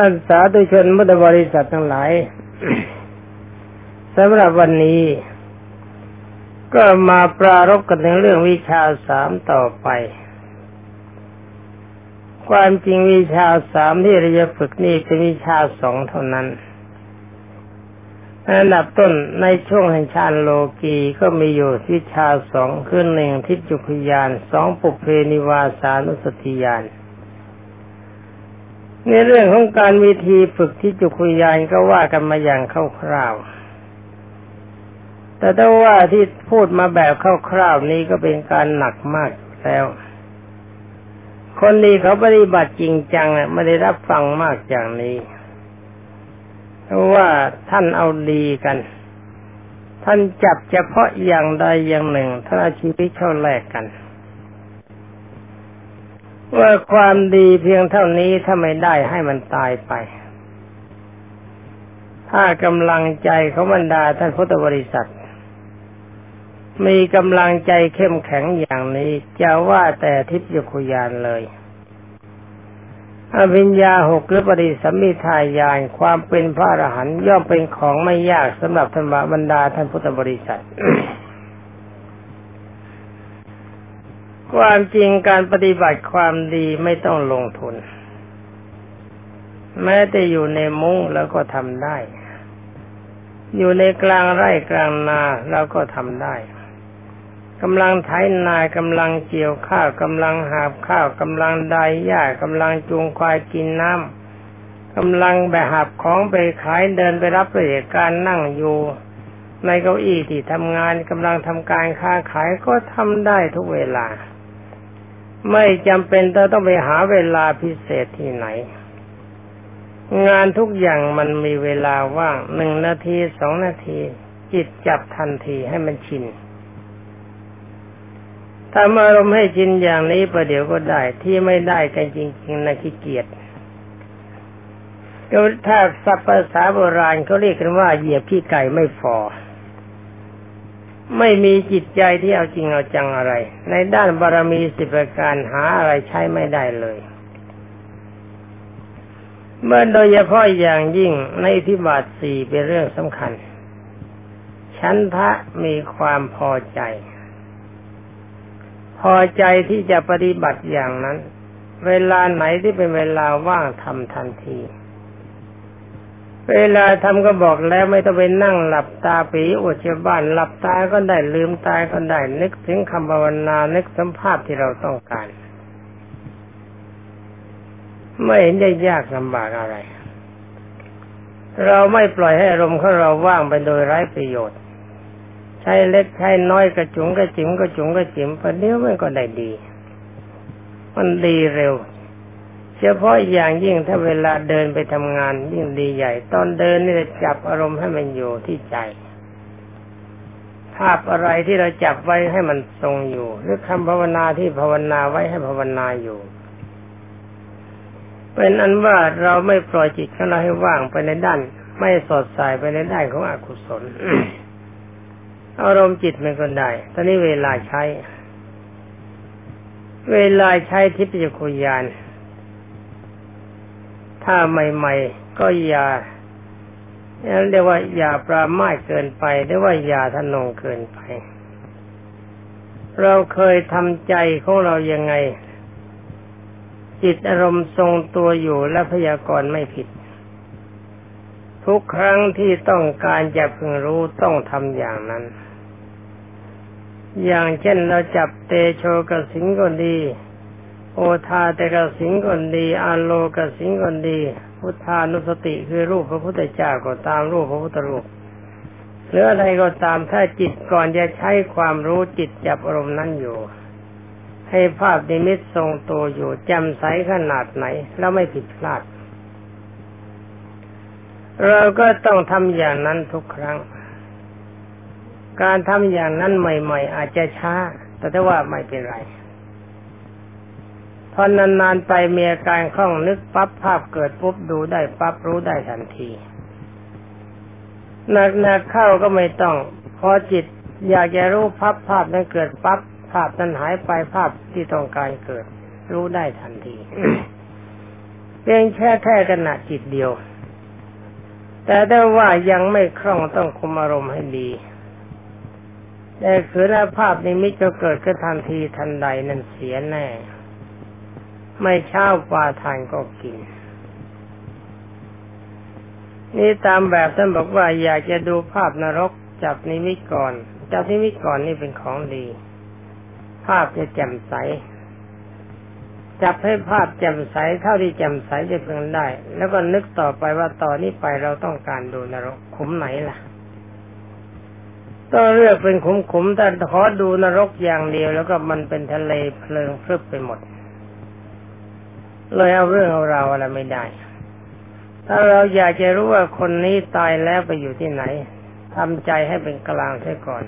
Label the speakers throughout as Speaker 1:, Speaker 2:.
Speaker 1: ท่านสาธุชนมุตบริษัททั้งหลายสำหรับวันนี้ ก็มาปรารบกันในเรื่องวิชาสามต่อไป ความจริงวิชาสามที่เราจะฝึกนี่เป็นวิชาสองเท่านั้นอันดับต้นในช่วงแห่งชาติโลกีก็มีอยู่วิชาสองคือหนึ่งทิฏจุคยานสองปุเพนิวาสานุสติยาน ในเรื่องของการวิธีฝึกที่จุคุยานก็ว่ากันมาอย่างคร่าวๆ แต่ถ้าว่าที่พูดมาแบบคร่าวๆนี้ก็เป็นการหนักมากแล้ว คนนี้เขาปฏิบัติจริงจังไม่ได้รับฟังมากอย่างนี้ เพราะว่าท่านเอาดีกัน ท่านจับเฉพาะอย่างใดอย่างหนึ่งท่านอาชีวิตเข้าแลกกัน ว่าความดีเพียงเท่านี้ถ้าไม่ได้ให้มันตายไป ถ้ากำลังใจเของบรรดาท่านพุทธบริษัท มีกำลังใจเข้มแข็งอย่างนี้จะว่าแต่ทิพยคุยานเลยอภิญญาหกหรือปริสัมมิทายานความเป็นพระอรหันต์ย่อมเป็นของไม่ยากสำหรับธรรมบรรดาท่านพุทธบริษัท ความจริงการปฏิบัติความดีไม่ต้องลงทุน แม้แต่อยู่ในมุ้งแล้วก็ทำได้ อยู่ในกลางไร่กลางนาเราก็ทำได้กำลังไถนากำลังเกี่ยวข้าวกำลังหาบข้าวกำลังไดหญ้ากำลังจูงควายกินน้ำกำลังแบกหับของไปขายเดินไปรับราชการนั่งอยู่ ในเก้าอี้ที่ทำงานกำลังทำการค้าขายก็ทำได้ทุกเวลา ไม่จำเป็นต้องไปหาเวลาพิเศษที่ไหน งานทุกอย่างมันมีเวลาว่างหนึ่งนาทีสองนาที จิตจับทันทีให้มันชินทำอารมณ์ให้ชินอย่างนี้ประเดี๋ยวก็ได้ที่ไม่ได้กันจริงๆนะขี้เกียจก็ถ้าสัพภาษาโบราณเขาเรียกกันว่าเหยียบขี้ไก่ไม่ฟอ ไม่มีจิตใจที่เอาจริงเอาจังอะไร ในด้านบารมีสิบประการหาอะไรใช้ไม่ได้เลย เมื่อโดยเฉพาะอย่างยิ่งในทิบาทสี่เป็นเรื่องสำคัญ ชั้นทะมีความพอใจ พอใจที่จะปฏิบัติอย่างนั้น เวลาไหนที่เป็นเวลาว่างทำทันที เวลาทำก็บอกแล้วไม่ต้องไปนั่งหลับตาปีอวดชาวบ้าน หลับตาก็ได้ลืมตาก็ได้ นึกถึงคำภาวนานึกสัมภาษณ์ที่เราต้องการ ไม่เห็นได้ยากลำบากอะไร เราไม่ปล่อยให้อารมณ์ของเราว่างไปโดยไร้ประโยชน์ ใช้เล็กใช้น้อยกระจุงกระจิ๋มกระจุงกระจิ๋มประเดี๋ยวมันก็ได้ดี มันดีเร็ว เฉพาะอย่างยิ่งถ้าเวลาเดินไปทำงานยิ่งดีใหญ่ ตอนเดินนี่จะจับอารมณ์ให้มันอยู่ที่ใจ ภาพอะไรที่เราจับไว้ให้มันทรงอยู่ หรือคำภาวนาที่ภาวนาไว้ให้ภาวนาอยู่เป็นอันว่าเราไม่ปล่อยจิตของเราให้ว่างไปในด้าน ไม่สอดใสไปในด้านของอกุศล อารมณ์จิตมันก็ได้ตอนนี้เวลาใช้ เวลาใช้ทิพยคุยาน ถ้าใหม่ๆ ก็อย่าเรียกว่าอย่าปรามาเกินไปหรือว่าอย่าทนงเกินไป เราเคยทำใจของเรายังไง จิตอารมณ์ทรงตัวอยู่และพยากรณ์ไม่ผิด ทุกครั้งที่ต้องการจะพึงรู้ต้องทำอย่างนั้น อย่างเช่นเราจับเตโชกสิงก็ดี โอทาแต่กสิงคนดีอาโลกสิงคนดี พุทธานุสติคือรูปพระพุทธเจ้าก็ตามรูปพระพุทธรูปหรืออะไรก็ตามถ้าจิตก่อนจะใช้ความรู้จิตจับอารมณ์นั้นอยู่ ให้ภาพนิมิตทรงตัวอยู่จำใสขนาดไหน แล้วไม่ผิดพลาด เราก็ต้องทำอย่างนั้นทุกครั้ง การทำอย่างนั้นใหม่ ๆ อาจจะช้า แต่ถ้าว่าไม่เป็นไร พอนานๆไปมีอาการคล่องนึกปั๊บภาพเกิดปุ๊บดูได้ปั๊บรู้ได้ทันทีหนักๆเข้าก็ไม่ต้อง พอจิต อยากจะรู้ภาพภาพนั้นเกิดปั๊บภาพนั้นหายไปภาพที่ต้องการเกิด รู้ได้ทันทีเพียงแค่แค่ขณะจิตเดียว แต่ได้ว่ายังไม่คล่องต้องคุมอารมณ์ให้ดีแต่คือถ้าภาพนิมิตจะเกิดขึ้นทันทีทันใดนั่นเสียแน่ ไม่ช้าอุปาทานก็กิน นี่ตามแบบท่านบอกว่าอยากจะดูภาพนรกจับนิมิตก่อนจับนิมิตก่อนนี่เป็นของดี ภาพจะแจ่มใส จับให้ภาพแจ่มใสเท่าที่แจ่มใสจะเพียงได้ แล้วก็นึกต่อไปว่าต่อนนี้ไปเราต้องการดูนรกขุมไหนล่ะต้องเลือกเป็นขุมขุมแต่ขอดูนรกอย่างเดียว แล้วก็มันเป็นทะเลเพลิงพรึบไปหมด เลยเอาเรื่องเอาเราอะไรไม่ได้ ถ้าเราอยากจะรู้ว่าคนนี้ตายแล้วไปอยู่ที่ไหนทำใจให้เป็นกลางใช่ก่อน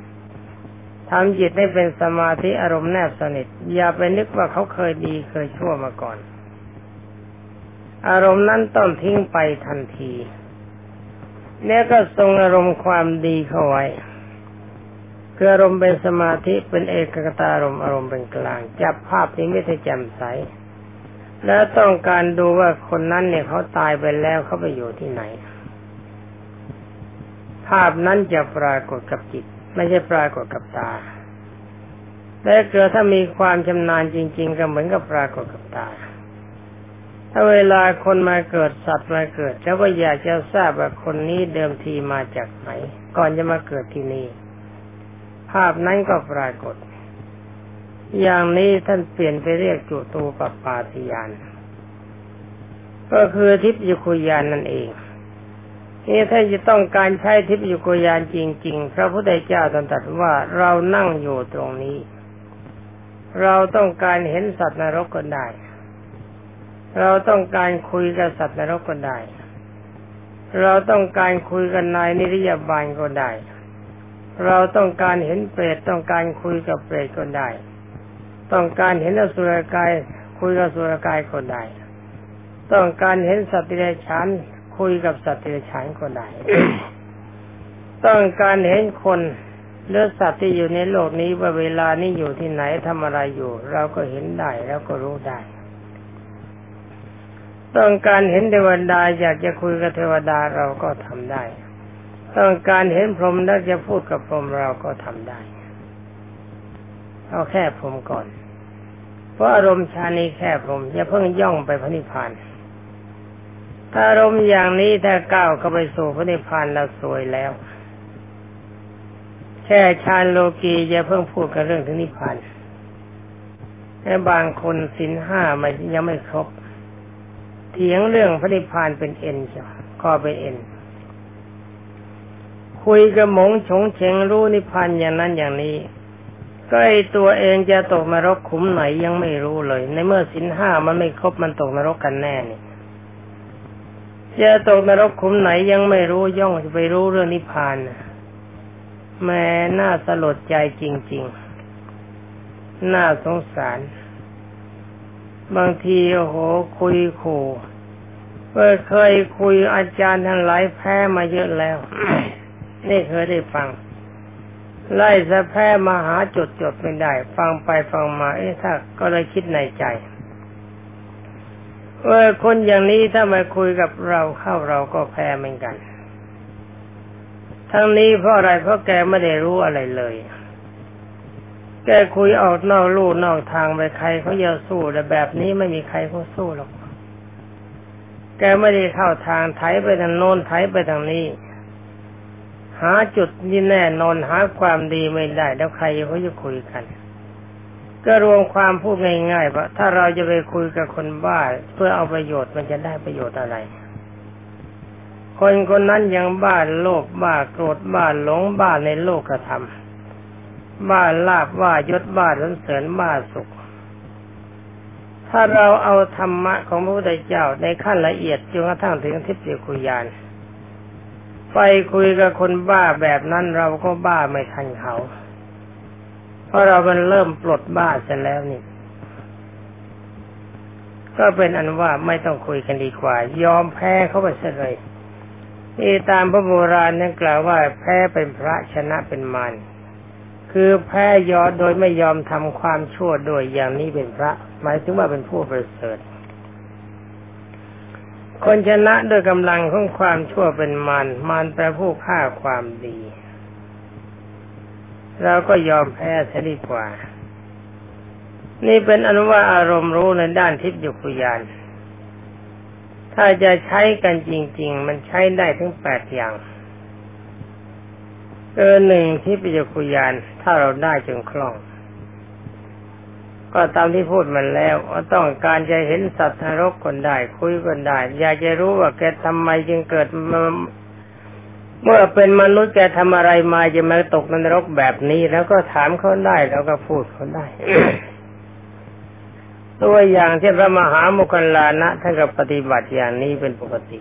Speaker 1: ทำจิตให้เป็นสมาธิอารมณ์แนบสนิท อย่าไปนึกว่าเขาเคยดีเคยชั่วมาก่อน อารมณ์นั้นต้องทิ้งไปทันทีเนี่ยก็ทรงอารมณ์ความดีเข้าไว้คืออารมณ์เป็นสมาธิเป็นเอกกตารมณ์อารมณ์เป็นกลาง จับภาพนี้ไม่ได้แจ่มใส แล้วต้องการดูว่าคนนั้นเนี่ยเขาตายไปแล้วเขาไปอยู่ที่ไหน ภาพนั้นจะปรากฏกับจิต ไม่ใช่ปรากฏกับตาแต่เกิดถ้ามีความชำนาญจริง ๆ ก็เหมือนกับปรากฏกับตา ถ้าเวลาคนมาเกิดสัตว์มาเกิดแล้วก็อยากจะทราบว่าคนนี้เดิมทีมาจากไหน ก่อนจะมาเกิดที่นี่ภาพนั้นก็ปรากฏ อย่างนี้ท่านเปลี่ยนไปเรียกจุตูปปาติยาน ก็คือทิพยคุยานนั่นเอง นี่ถ้าจะต้องการใช้ทิพยุกยานจริง ๆ พระพุทธเจ้าตรัสว่าเรานั่งอยู่ตรงนี้ เราต้องการเห็นสัตว์นรกก็ได้ เราต้องการคุยกับสัตว์นรกก็ได้ เราต้องการคุยกับนายนิริยบาลก็ได้ เราต้องการเห็นเปรตต้องการคุยกับเปรตก็ได้ ต้องการเห็นอสุรกาย คุยกับอสุรกายก็ได้ ต้องการเห็นสัตว์ที่ไรฉันคุยกับสัตว์เดรัจฉานก็ได้ ต้องการเห็นคนเลือสัตว์ที่อยู่ในโลกนี้ว่าเวลานี้อยู่ที่ไหนทำอะไรอยู่ เราก็เห็นได้แล้วก็รู้ได้ ต้องการเห็นเทวดาอยากจะคุยกับเทวดาเราก็ทำได้ ต้องการเห็นพรหมแล้วจะพูดกับพรหมเราก็ทำได้ เอาแค่พรหมก่อนเพ ราะอารมณ์ชานีแค่พรมอย่าเพิ่งย่องไปพระนิพพานถ้าอารมณ์อย่างนี้ถ้าก้าวเข้าไปสู่พระนิพพานเราสวยแล้ว แค่ชาญโลกีจะเพิ่งพูดกันเรื่องถึงนิพพานแต่บางคนสินห้ามันยังไม่ครบ เถียงเรื่องพระนิพพานเป็นเอ็นใช่ก็เป็นเอ็นคุยกับหมงชงเฉงรู้นิพพานอย่างนั้นอย่างนี้ ก็ไอตัวเองจะตกนรกขุมไหนยังไม่รู้เลย ในเมื่อสินห้ามันไม่ครบมันตกนรกกันแน่นี่จะตกนรกขุมไหนยังไม่รู้ย่องจะไปรู้เรื่องนิพพานแม่น่าสลดใจจริง ๆ น่าสงสาร บางทีโอ้โหคุยขู่เ่เคยคุยอาจารย์ทั้งหลายแพ้มาเยอะแล้ว นี่เคยได้ฟัง ไล่สะแพ้มาหาจดจดไม่ได้ ฟังไปฟังมาเอ๊ะถ้าก็เลยคิดในใจว่าคนอย่างนี้ถ้ามาคุยกับเราเข้าเราก็แพ้เหมือนกัน ทั้งนี้เพราะอะไรเพราะแกไม่ได้รู้อะไรเลย แกคุยออกนอกลู่นอกทางไปใครเขาจะสู้แต่แบบนี้ไม่มีใครเขาสู้หรอก แกไม่ได้เข้าทางไถไปทางโน้นไถไปทางนี้ หาจุดที่แน่นอนหาความดีไม่ได้ แล้วใครเขาจะคุยกัน ก็รวมความพูดง่ายๆว่าถ้าเราจะไปคุยกับคนบ้าเพื่อเอาประโยชน์มันจะได้ประโยชน์อะไร คนคนนั้นยังบ้าโลภบ้าโกรธบ้าหลงบ้าในโลกกระทำบ้าลาบว่ายศบ้าสนเสริญบ้าสุขถ้าเราเอาธรรมะของพระพุทธเจ้าในขั้นละเอียดจนกระทั่งถึงทิพย์คุยาน ไปคุยกับคนบ้าแบบนั้นเราก็บ้าไม่ทันเขา เพราะเรามันเริ่มปลดบ้าเสร็จแล้วนี่ ก็เป็นอันว่าไม่ต้องคุยกันดีกว่า ยอมแพ้เขาไปเสียเลยนี่ตามพระโบราณนั่นกล่าวว่าแพ้เป็นพระชนะเป็นมารคือแพ้ยอโดยไม่ยอมทำความชั่วโดยอย่างนี้เป็นพระ หมายถึงว่าเป็นผู้ประเสริฐ คนชนะด้วยกำลังของความชั่วเป็นมารมารแปลผู้ฆ่าความดี เราก็ยอมแพ้เสียดีกว่า นี่เป็นอนุว่าอารมณ์รู้ในด้านทิพยุคุยาน ถ้าจะใช้กันจริง ๆ มันใช้ได้ทั้งแปดอย่างเออหนึ่งที่ปิยคุยาน ถ้าเราได้จนคล่อง ก็ตามที่พูดมันแล้วว่าต้องการจะเห็นสัตว์นรกคนได้ คุยคนได้ อยากจะรู้ว่าแกทำไมจึงเกิดเมื่อเป็นมนุษย์แกทำอะไรมาจะมาตกนรกแบบนี้ แล้วก็ถามเขาได้แล้วก็พูดเขาได้ตัวอย่างเช่นพระมหาโมคคลลานะท่านก็ปฏิบัติอย่างนี้เป็นปกติ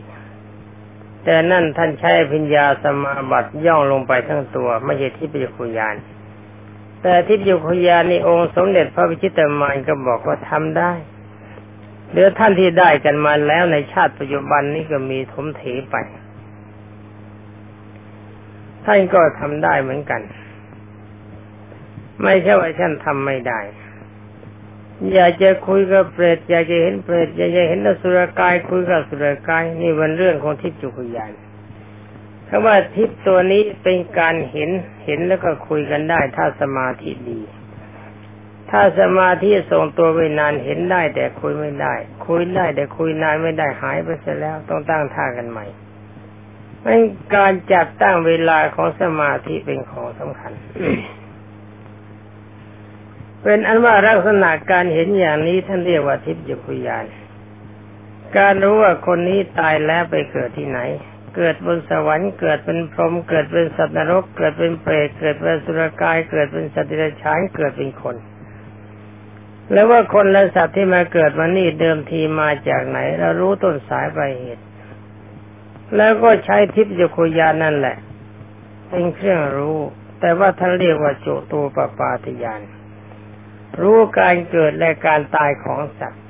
Speaker 1: แต่นั่นท่านใช้พิญญาสมาบัติย่องลงไปทั้งตัว ไม่ใช่ที่ปิยคุยาน แต่ทิพยคุยานนี่องค์สมเด็จพระวิชิตมารก็บอกว่าทำได้หรือท่านที่ได้กันมาแล้วในชาติปัจจุบันนี้ก็มีทมเถไป ท่านก็ทำได้เหมือนกัน ไม่ใช่ว่าท่านทำไม่ได้ อยากจะคุยกับเปรตอยากจะเห็นเปรตอยากจะเห็นอสุรกายคุยกับสุรกายนี่เป็นเรื่องของทิพย์จุกยาน คำว่าทิพตัวนี้เป็นการเห็นเห็นแล้วก็คุยกันได้ ถ้าสมาธิดี ถ้าสมาธิส่งตัวไปนานเห็นได้แต่คุยไม่ได้ คุยได้แต่คุยนานไม่ได้หายไปเสียแล้วต้องตั้งท่ากันใหม่เป็นการจัดตั้งเวลาของสมาธิเป็นของสำคัญ เป็นอันว่าลักษณะการเห็นอย่างนี้ท่านเรียกว่าทิพยคุยาน การรู้ว่าคนนี้ตายแล้วไปเกิดที่ไหน เกิดบนสวรรค์เกิดเป็นพรหมเกิดเป็นสัตว์นรก เกิดเป็นเปรตเกิดเป็นสุรกาย เกิดเป็นสัตว์เดรัจฉานเกิดเป็นคน แล้วว่าคนและสัตว์ที่มาเกิดมานี่เดิมทีมาจากไหน เรารู้ต้นสายปลายเหตุ แล้วก็ใช้ทิพยคุยานนั่นแหละ เป็นเครื่องรู้ แต่ว่าท่านเรียกว่าโจตูปปาติยานรู้การเกิดและการตายของสัตว์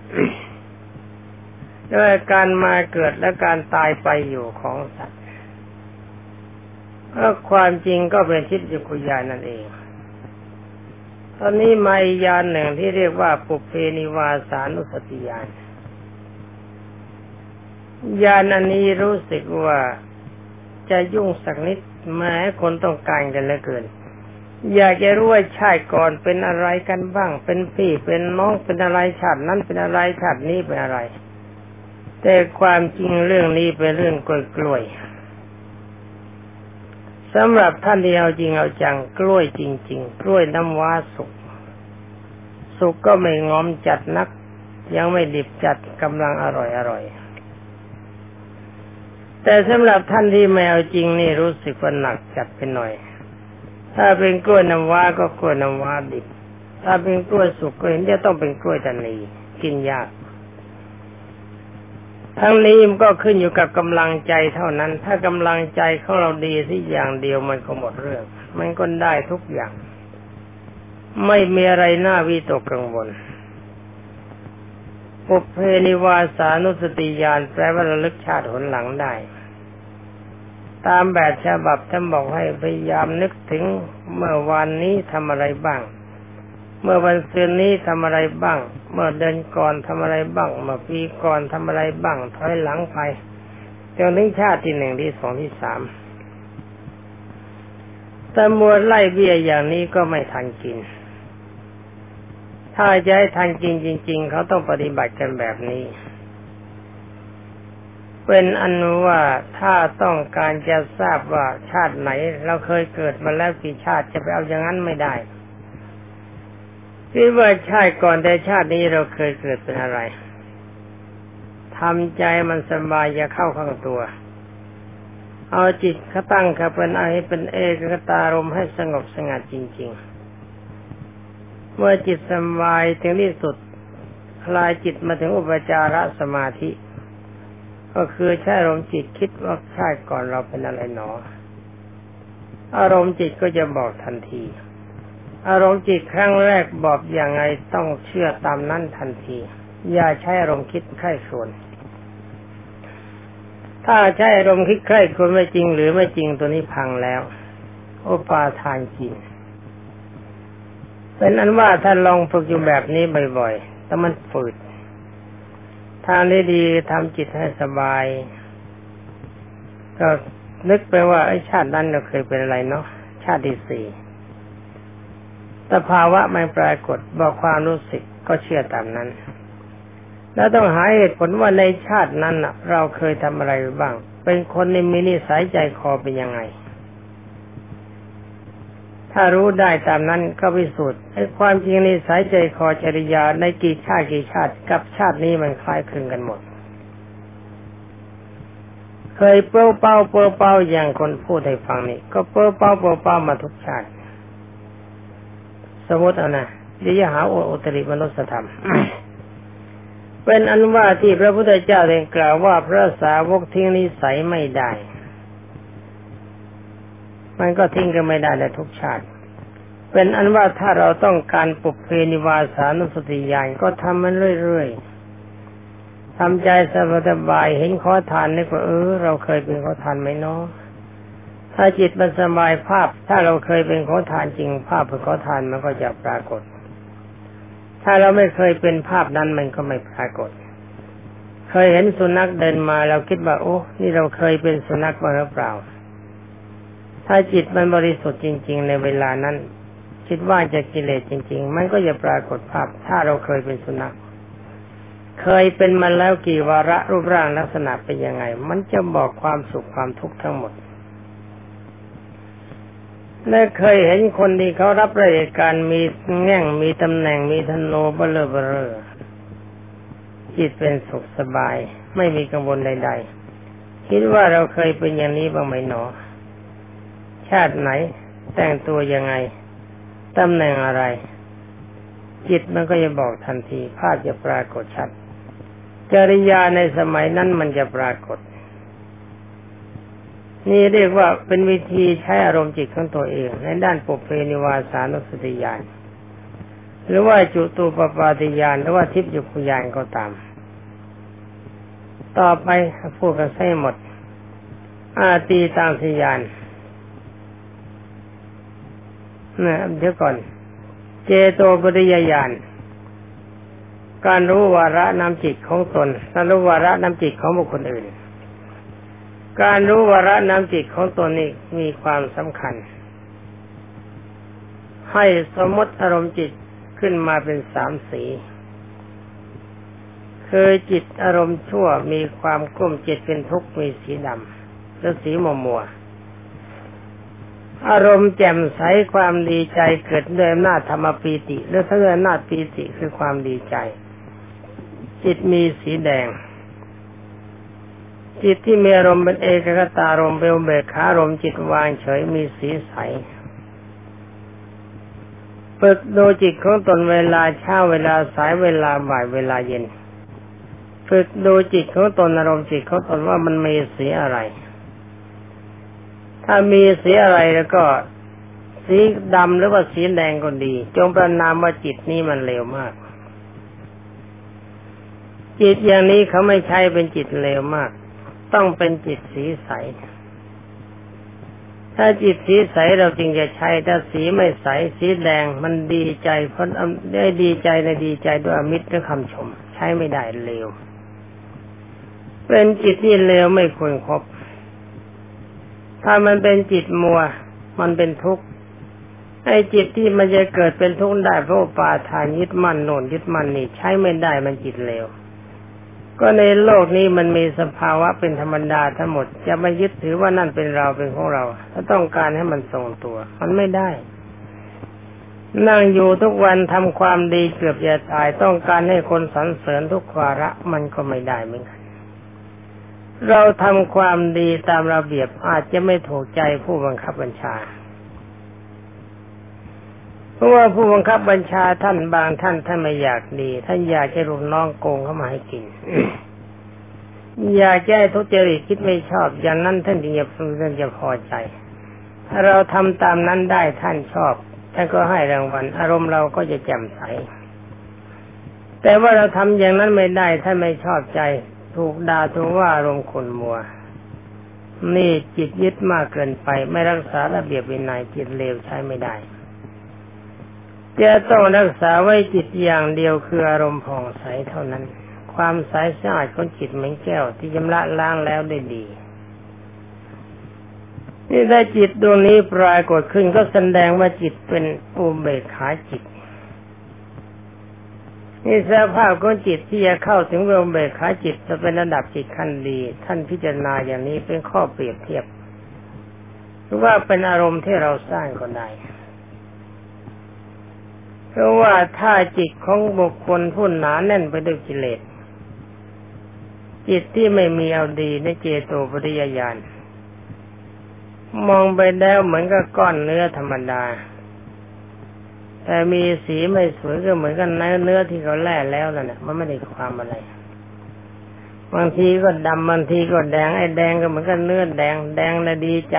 Speaker 1: ด้วยการมาเกิดและการตายไปอยู่ของสัตว์ก็ความจริงก็เป็นทิพยุคุยานนั่นเอง ตอนนี้มายานหนึ่งที่เรียกว่าปุเพนิวาสานุสติยานยานอันนี้รู้สึกว่าจะยุ่งสักนิดแม้คนต้องการกันเหลือเกิน อยากจะรู้ว่าชาติก่อนเป็นอะไรกันบ้าง เป็นพี่เป็นน้องเป็นอะไรชาตินั้นเป็นอะไรชาตินี้เป็นอะไร แต่ความจริงเรื่องนี้เป็นเรื่องกล้วยๆสำหรับท่านที่เอาจริงเอาจังกล้วยจริง ๆ กล้วยน้ำว้าสุก สุกก็ไม่งอมจัดนัก ยังไม่ดิบจัดกำลังอร่อยอร่อยแต่สำหรับท่านที่ไม่เอาจริงนี่รู้สึกว่าหนักจัดไปหน่อย ถ้าเป็นกล้วยน้ำว้าก็กล้วยน้ำว้าดิบ ถ้าเป็นกล้วยสุกก็เห็นจะต้องเป็นกล้วยตานีกินยาก ทั้งนี้มันก็ขึ้นอยู่กับกำลังใจเท่านั้น ถ้ากำลังใจของเราดีที่อย่างเดียวมันก็หมดเรื่อง มันก็ได้ทุกอย่าง ไม่มีอะไรน่าวิตกกังวลปุเพนิวาสานุสติญาณแปลว่าระลึกชาติหนหลังได้ ตามแบบฉบับท่านบอกให้พยายามนึกถึงเมื่อวันนี้ทำอะไรบ้าง เมื่อวันซืนนี้ทำอะไรบ้าง เมื่อเดือนก่อนทำอะไรบ้างเมื่อปีก่อนทำอะไรบ้าง ถอยหลังไปจนถึงชาติที่หนึ่งที่สองที่สามแต่มวลไล่เบี้ยอย่างนี้ก็ไม่ทันกิน ถ้าจะให้ทันกินจริง ๆ เขาต้องปฏิบัติกันแบบนี้ เป็นอันว่าถ้าต้องการจะทราบว่าชาติไหน เราเคยเกิดมาแล้วกี่ชาติจะไปเอาอย่างนั้นไม่ได้ คิดว่าชาติก่อนแต่ชาตินี้เราเคยเกิดเป็นอะไรทำใจมันสบายอย่าเข้าข้างตัว เอาจิตเขาตั้งเขาเป็นอะไรเป็นเอกคตารมให้สงบสงัดจริง ๆ เมื่อจิตสบายถึงที่สุดคลายจิตมาถึงอุปจารสมาธิ ก็คือใช้อารมณ์จิตคิดว่าชาติก่อนเราเป็นอะไรหนอ อารมณ์จิตก็จะบอกทันที อารมณ์จิตครั้งแรกบอกอย่างไงต้องเชื่อตามนั้นทันที อย่าใช้อารมณ์คิดใคร่วญถ้าใช้อารมณ์คิดใคร่ควญไม่จริงหรือไม่จริงตัวนี้พังแล้วโอปาทานจริงเป็นอันว่าถ้านลองฝึกอยู่แบบนี้บ่อยๆแต่มันฝืดทางที่ดีทำจิตให้สบาย ก็นึกไปว่าไอ้ชาตินั้นเราเคยเป็นอะไรเนาะชาติที่สี่ สภาวะไม่ปรากฏบอกความรู้สึกก็เชื่อตามนั้น แล้วต้องหาเหตุผลว่าในชาตินั้นเราเคยทำอะไรบ้าง เป็นคนในมินิสัยใจคอเป็นยังไง ถ้ารู้ได้ตามนั้นก็พิสูจน์ไอ้ความจริงในสายใจคอจริยาในกี่ชาติกี่ชาติกับชาตินี้มันคล้ายคลึงกันหมด เคยเป้าเป้าเป้าเป้าอย่างคนพูดให้ฟังนี่ก็เป้าเป้าเป้าเป้ามาทุกชาติ สมมติเอานะเดี๋ยวหาโอโอตริมนุสธรรม เป็นอันว่าที่พระพุทธเจ้าได้กล่าวว่าพระสาวกทิ้งนิสัยไม่ได้ มันก็ทิ้งกันไม่ได้ในทุกชาติ เป็นอันว่าถ้าเราต้องการปุเพนิวาสานุสติญาณก็ทำมันเรื่อยๆทำใจสบายเห็นขอทานนี่ก็เออเราเคยเป็นขอทานไหมเนาะ ถ้าจิตมันสบายภาพ ถ้าเราเคยเป็นขอทานจริง ภาพเป็นขอทานมันก็จะปรากฏ ถ้าเราไม่เคยเป็นภาพนั้นมันก็ไม่ปรากฏ เคยเห็นสุนัขเดินมาเราคิดว่า โอ้นี่เราเคยเป็นสุนัขมาหรือเปล่า ถ้าจิตมันบริสุทธิ์จริง ๆ ในเวลานั้น คิดว่าจะกิเลสจริง ๆ มันก็จะปรากฏภาพ ถ้าเราเคยเป็นสุนัขเคยเป็นมาแล้วกี่วาระรูปร่างลักษณะเป็นยังไง มันจะบอกความสุขความทุกข์ทั้งหมด และเคยเห็นคนที่เขารับราชการมีแง่งมีตำแหน่งมีธนูเบลเบลอจิตเป็นสุขสบาย ไม่มีกังวลใด ๆ คิดว่าเราเคยเป็นอย่างนี้บ้างไหมหนอ ชาติไหน แต่งตัวยังไงตำแหน่งอะไร จิตมันก็จะบอกทันที ภาพจะปรากฏชัดจริยาในสมัยนั้นมันจะปรากฏ นี่เรียกว่าเป็นวิธีใช้อารมณ์จิตของตัวเอง ในด้านปุเพนิวาสานุสติญาณหรือว่าจุตูปปาติญาณหรือว่าทิพยุคุญาณก็ตาม ต่อไปพูดกันให้หมด อาตีตามสยานนะเดี๋ยวก่อน เจโตปริยญาณการรู้วาระนำจิตของตนการรู้วาระนำจิตของบุคคลอื่น การรู้วาระน้ำจิตของตนนี้มีความสำคัญ ให้สมมติอารมณ์จิตขึ้นมาเป็นสามสีคือจิตอารมณ์ชั่วมีความกลุ้มจิตเป็นทุกข์มีสีดำและสีมัวมัวอารมณ์แจ่มใสความดีใจเกิดด้วยอำนาจธรรมปีติ และถ้าด้วยอำนาจปีติคือความดีใจ จิตมีสีแดง จิตที่มีอารมณ์เป็นเอกกตารมณ์เป็นเบกขารมณ์จิตวางเฉยมีสีใสฝึกดูจิตของตนเวลาเช้าเวลาสายเวลาบ่ายเวลาเย็น ฝึกดูจิตของตนอารมณ์จิตของตนว่ามันมีสีอะไร ถ้ามีสีอะไรแล้วก็ สีดำหรือว่าสีแดงก็ดี จงประนามว่าจิตนี้มันเลวมาก จิตอย่างนี้เขาไม่ใช่เป็นจิตเลวมาก ต้องเป็นจิตสีใส ถ้าจิตสีใสเราจรึงจะใช้ถ้าสีไม่ใสสีแดงมันดีใจเพราะได้ดีใจในดีใจด้วยอมิตรและคำชม ใช้ไม่ได้เลวเป็นจิตที่เลวไม่ควรครบถ้ามันเป็นจิตมัว มันเป็นทุกข์ไอ้จิตที่มันจะเกิดเป็นทุกข์ได้เพราะปาทานยึดมั่นโน่นยึดมั่นนี่ใช้ไม่ได้มันจิตเลว ก็ในโลกนี้มันมีสภาวะเป็นธรรมดาทั้งหมด จะไม่ยึดถือว่านั่นเป็นเราเป็นของเรา ถ้าต้องการให้มันทรงตัว มันไม่ได้ นั่งอยู่ทุกวันทำความดีเกือบจะตายต้องการให้คนสรรเสริญทุกวาระมันก็ไม่ได้เหมือนกันเราทำความดีตามระเบียบอาจจะไม่ถูกใจผู้บังคับบัญชา เพราะว่าผู้บังคับบัญชาท่านบางท่านท่านไม่อยากดี ท่านอยากจะรุมน้องโกงเข้ามาให้กินอยากแก้ทุจริตคิดไม่ชอบ อย่างนั้นท่านจึงจะท่านจะพอใจถ้าเราทำตามนั้นได้ท่านชอบท่านก็ให้รางวัล อารมณ์เราก็จะแจ่มใส แต่ว่าเราทำอย่างนั้นไม่ได้ท่านไม่ชอบใจ ถูกด่าถูกว่าอารมณ์ขุนมัว นี่จิตยึดมากเกินไป ไม่รักษาระเบียบวินัยจิตเลวใช้ไม่ได้ จะต้องรักษาไว้จิตอย่างเดียวคืออารมณ์ผ่องใสเท่านั้น ความใสสะอาดของจิตเหมือนแก้วที่ชำระล้างแล้วได้ดีนี่ถ้าจิตดวงนี้ปรากฏขึ้นก็แสดงว่าจิตเป็นอุเบกขาจิตนี่สภาพของจิตที่จะเข้าถึงอุเบกขาจิตจะเป็นระดับจิตขั้นดี ท่านพิจารณาอย่างนี้เป็นข้อเปรียบเทียบหรือว่าเป็นอารมณ์ที่เราสร้างก็ได้ เพราะว่าถ้าจิตของบุคคลผู้หนาแน่นไปด้วยกิเลส จิตที่ไม่มีเอาดีในเจโตปริยญาณมองไปแล้วเหมือนกับก้อนเนื้อธรรมดา แต่มีสีไม่สวยก็เหมือนกันเนื้อเนื้อที่เขาแล่แล้วนั่นแหละมันไม่ได้ความอะไร บางทีก็ดำบางทีก็แดงไอ้แดงก็เหมือนกันเนื้อแดงแดงแล้วดีใจ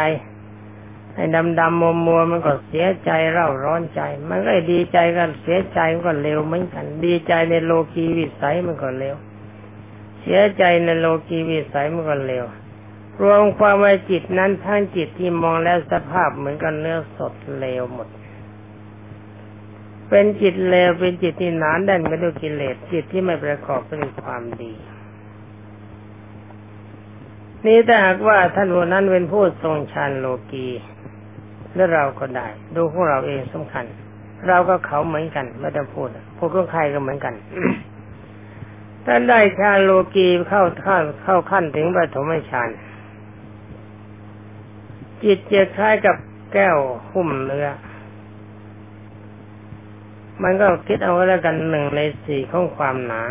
Speaker 1: ไอ้ดำดำมัวมัวมันก็เสียใจเร่าร้อนใจ มันก็ดีใจกันเสียใจมันก็เร็วเหมือนกัน ดีใจในโลกีวิสัยมันก็เร็ว เสียใจในโลกีวิสัยมันก็เร็ว รวมความว่าจิตนั้นทั้งจิตที่มองแล้วสภาพเหมือนกันเนื้อสดเลวหมด เป็นจิตเลวเป็นจิตที่หนานแน่นไปด้วยกิเลสจิตที่ไม่ประกอบไปด้วยความดีนี่ถ้าหากว่าท่านผู้นั้นเป็นผู้ทรงฌานโลกี และเราก็ได้ ดูพวกเราเองสำคัญ เราก็เขาเหมือนกันไม่ต้องพูดพวกของใครก็เหมือนกันถ้าได้ฌานโลกีเข้าเข้าเข้าขั้นถึงปฐมฌานจิตจะคล้ายกับแก้วหุ้มเนื้อ มันก็คิดเอาไว้แล้วกันหนึ่งในสี่ของความหนา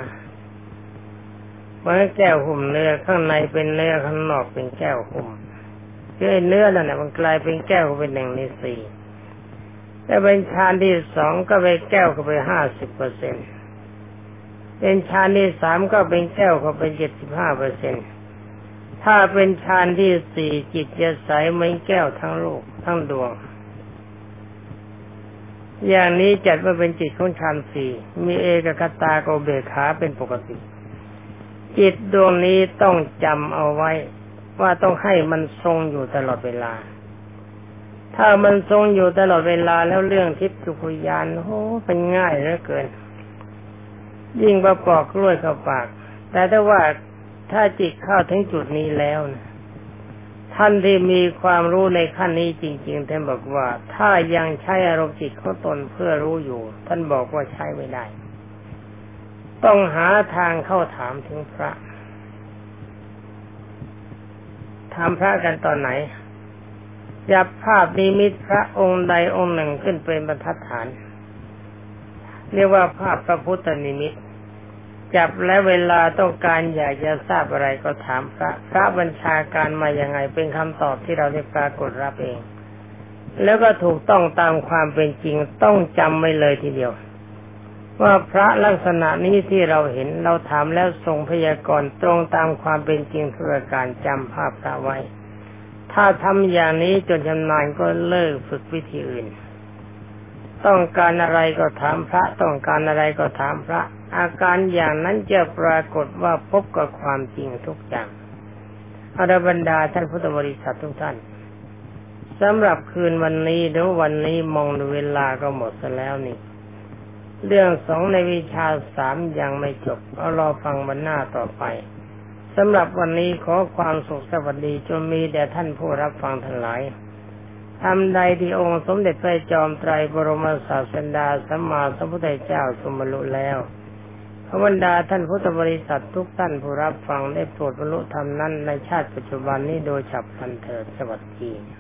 Speaker 1: เมื่อแก้วหุ้มเนื้อข้างในเป็นเนื้อข้างนอกเป็นแก้วหุ้ม คือเนื้อนั่นแหละมันกลายเป็นแก้วเป็นหนึ่งในสี่แต่เป็นชานที่สองก็ไปแก้วก็ไปห้าสิบเปอร์เซ็นเป็นชานที่สามก็เป็นแก้วก็เป็นเจ็ดสิบห้าเปอร์เซ็นถ้าเป็นชานที่สี่จิตจะใสเหมือนแก้วทั้งโลกทั้งดวง อย่างนี้จัดว่าเป็นจิตของชานสี่มีเอกคตาโกเบขาเป็นปกติ จิตดวงนี้ต้องจำเอาไว้ ว่าต้องให้มันทรงอยู่ตลอดเวลา ถ้ามันทรงอยู่ตลอดเวลาแล้วเรื่องทิพย์จุพยานโอ้เป็นง่ายเหลือเกิน ยิ่งประปอกกล้วยเข้าปาก แต่ถ้าว่าถ้าจิตเข้าถึงจุดนี้แล้วนะท่านที่มีความรู้ในขั้นนี้จริงๆท่านบอกว่า ถ้ายังใช้อารมณ์จิตของตนเพื่อรู้อยู่ ท่านบอกว่าใช้ไม่ได้ ต้องหาทางเข้าถามถึงพระ ถามพระกันตอนไหนจับภาพนิมิตพระองค์ใดองค์หนึ่งขึ้นเป็นบรรทัดฐาน เรียกว่าภาพพระพุทธนิมิต จับและเวลาต้องการอยากจะทราบอะไรก็ถามพระ พระบัญชาการมาอย่างไงเป็นคำตอบที่เราได้ปรากฏรับเอง แล้วก็ถูกต้องตามความเป็นจริงต้องจำไว้เลยทีเดียว ว่าพระลักษณะนี้ที่เราเห็นเราถามแล้วทรงพยากรณ์ตรงตามความเป็นจริงทุกการจำภาพพระไว้ ถ้าทำอย่างนี้จนชำนาญก็เลิกฝึกวิธีอื่น ต้องการอะไรก็ถามพระ ต้องการอะไรก็ถามพระ อาการอย่างนั้นจะปรากฏว่าพบกับความจริงทุกอย่างอรบรรดาท่านพุทธบริษัททุกท่านสำหรับคืนวันนี้หรือวันนี้มองดูเวลาก็หมดซะแล้วนี่ เรื่องสองในวิชาสามยังไม่จบเอารอฟังวันหน้าต่อไปสำหรับวันนี้ขอความสุขสวัสดีจงมีแด่ท่านผู้รับฟังทั้งหลายทำใดที่องค์สมเด็จพระจอมไตรบรมศาสดาสัมมาสัมพุทธเจ้าสมบรรลุแล้วพระบรรดาท่านพุทธบริษัททุกท่านผู้รับฟังได้โปรดบรรลุธรรมนั้นในชาติปัจจุบันนี้โดยฉับพลันเถิดสวัสดี